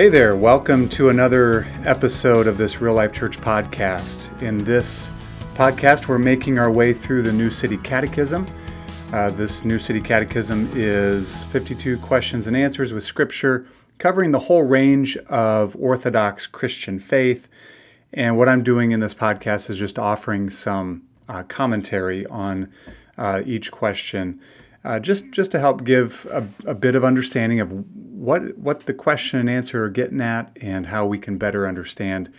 Hey there, welcome to another episode of this Real Life Church podcast. In this podcast, we're making our way through the New City Catechism. Uh, this New City Catechism is 52 questions and answers with scripture covering the whole range of Orthodox Christian faith. And what I'm doing in this podcast is just offering some uh, commentary on uh, each question uh, just just to help give a, a, bit of understanding of what what the question and answer are getting at and how we can better understand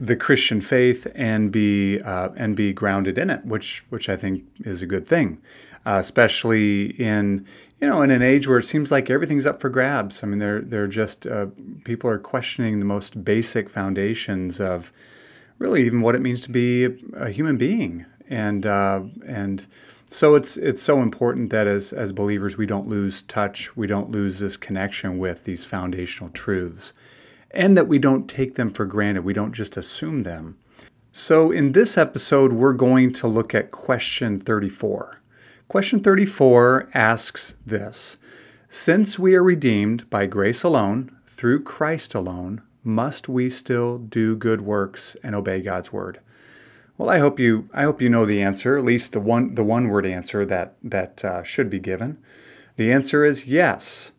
the Christian faith and be uh, and be grounded in it, which which I think is a good thing, uh, especially in you know in an age where it seems like everything's up for grabs. I mean, they're they're just uh, people are questioning the most basic foundations of really even what it means to be a, a human being and uh, and so it's it's so important that as as believers we don't lose touch, we don't lose this connection with these foundational truths, and that we don't take them for granted. We don't just assume them. So in this episode we're going to look at question 34. Question 34 asks this: Since we are redeemed by grace alone, through Christ alone, must we still do good works and obey God's word? Well, I hope you I hope you know the answer, at least the one the one word answer that that uh, should be given. The answer is yes,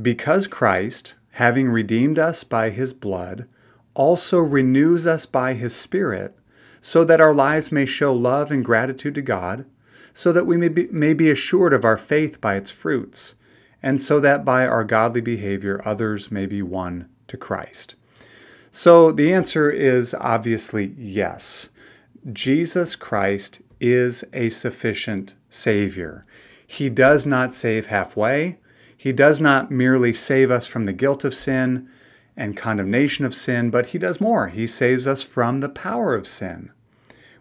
because Christ, having redeemed us by His blood, also renews us by His Spirit, so that our lives may show love and gratitude to God, so that we may be, may be assured of our faith by its fruits, and so that by our godly behavior others may be won to Christ. So the answer is obviously yes. Jesus Christ is a sufficient Savior. He does not save halfway. He does not merely save us from the guilt of sin and condemnation of sin, but He does more. He saves us from the power of sin.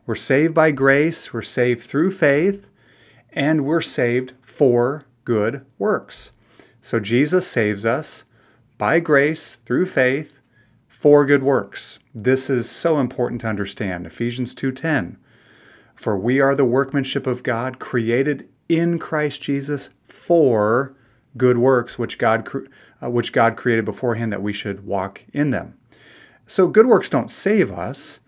We're saved by grace, we're saved through faith, and we're saved for good works. So Jesus saves us by grace through faith for good works. This is so important to understand. Ephesians 2:10. For we are the workmanship of God, created in Christ Jesus for good works which God uh, which God created beforehand that we should walk in them. So good works don't save us,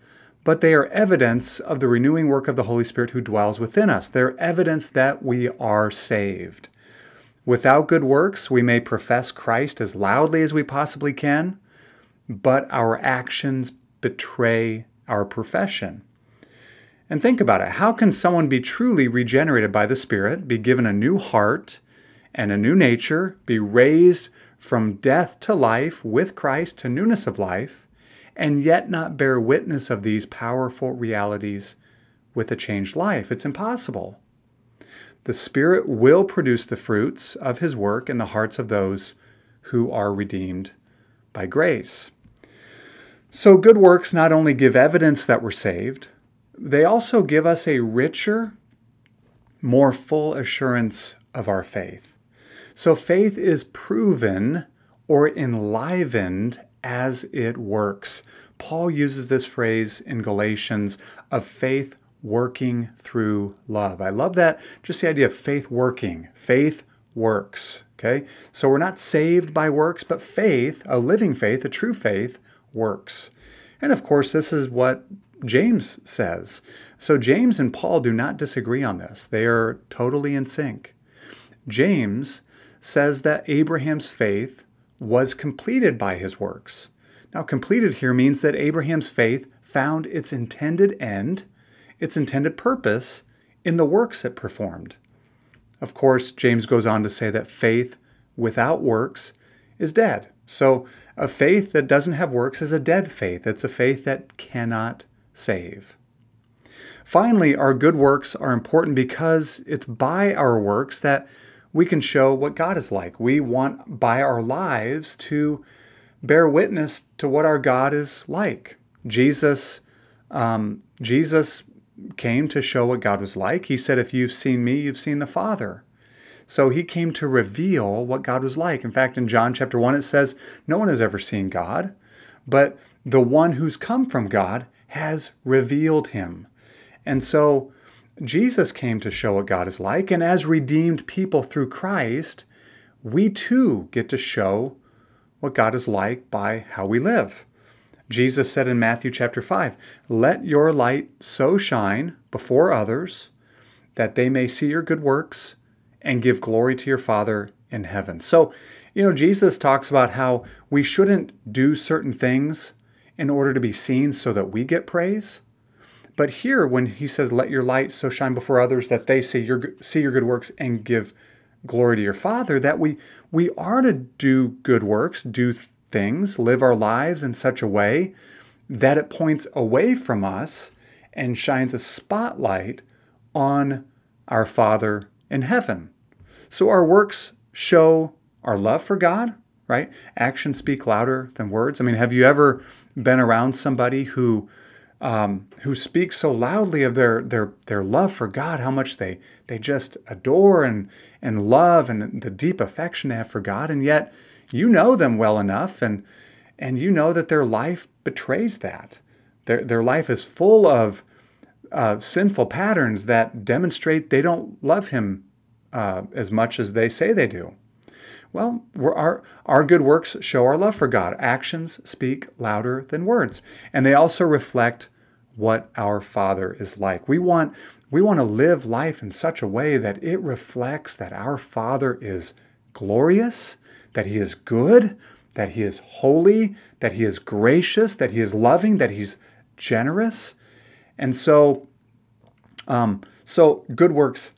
but they are evidence of the renewing work of the Holy Spirit who dwells within us. They're evidence that we are saved. Without good works, we may profess Christ as loudly as we possibly can, but our actions betray our profession. And think about it how can someone be truly regenerated by the Spirit, be given a new heart and a new nature, be raised from death to life with Christ to newness of life, and yet not bear witness of these powerful realities with a changed life? It's impossible. The Spirit will produce the fruits of His work in the hearts of those who are redeemed by grace. So, good works not only give evidence that we're saved, they also give us a richer, more full assurance of our faith. So, faith is proven or enlivened as it works. Paul uses this phrase in Galatians of faith working through love. I love that, just the idea of faith working. Faith works. Okay? So we're not saved by works, but faith, a living faith, a true faith, works. And of course, this is what James says. So James and Paul do not disagree on this, they are totally in sync. James says that Abraham's faith was completed by his works. Now, completed here means that Abraham's faith found its intended end, its intended purpose, in the works it performed. Of course, James goes on to say that faith without works is dead. So, a faith that doesn't have works is a dead faith. It's a faith that cannot save. Finally, our good works are important because it's by our works that we can show what God is like. We want by our lives to bear witness to what our God is like. Jesus, um, Jesus came to show what God was like. He said, "If you've seen me, you've seen the Father." So he came to reveal what God was like. In fact, in John chapter 1, it says, No one has ever seen God, but the one who's come from God has revealed him. And so Jesus came to show what God is like. And as redeemed people through Christ, we too get to show what God is like by how we live. Jesus said in Matthew chapter 5, Let your light so shine before others that they may see your good works and give glory to your Father in heaven. So, you know, Jesus talks about how we shouldn't do certain things in order to be seen so that we get praise. But here, when he says, "Let your light so shine before others that they see your see your good works and give glory to your Father," that we we are to do good works, do things, live our lives in such a way that it points away from us and shines a spotlight on our Father in heaven. So our works show our love for God, right? Actions speak louder than words. I mean, have you ever been around somebody who um, who speaks so loudly of their their their love for God, how much they they just adore and and love and the deep affection they have for God, and yet you know them well enough, and and you know that their life betrays that. Their their life is full of uh, sinful patterns that demonstrate they don't love Him uh, as much as they say they do. Well, our, our good works show our love for God. Actions speak louder than words. And they also reflect what our Father is like. We want, we want to live life in such a way that it reflects that our Father is glorious, that He is good, that He is holy, that He is gracious, that He is loving, that He's generous. And so, um, so good works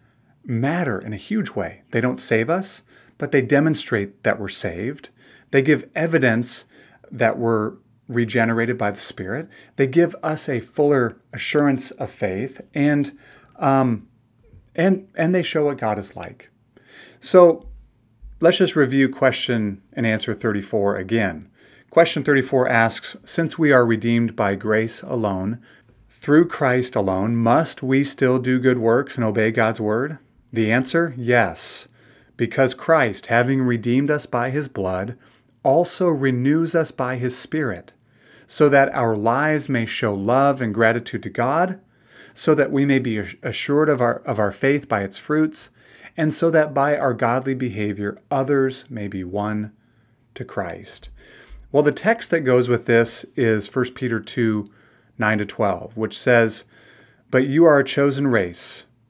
matter in a huge way. They don't save us, but they demonstrate that we're saved. They give evidence that we're regenerated by the Spirit. They give us a fuller assurance of faith, and um, and and they show what God is like. So let's just review question and answer 34 again. Question 34 asks Since we are redeemed by grace alone, through Christ alone, must we still do good works and obey God's word? The answer yes because Christ, having redeemed us by his blood, also renews us by his Spirit, so that our lives may show love and gratitude to God, so that we may be assured of our, of our faith by its fruits, and so that by our godly behavior others may be won to Christ. Well, the text that goes with this is 1 Peter 2 9 to 12, which says, But you are a chosen race,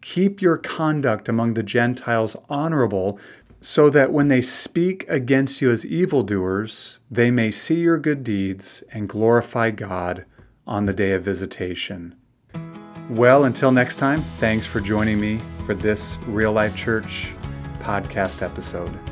Keep your conduct among the Gentiles honorable, so that when they speak against you as evildoers, they may see your good deeds and glorify God on the day of visitation. Well, until next time, thanks for joining me for this Real Life Church podcast episode.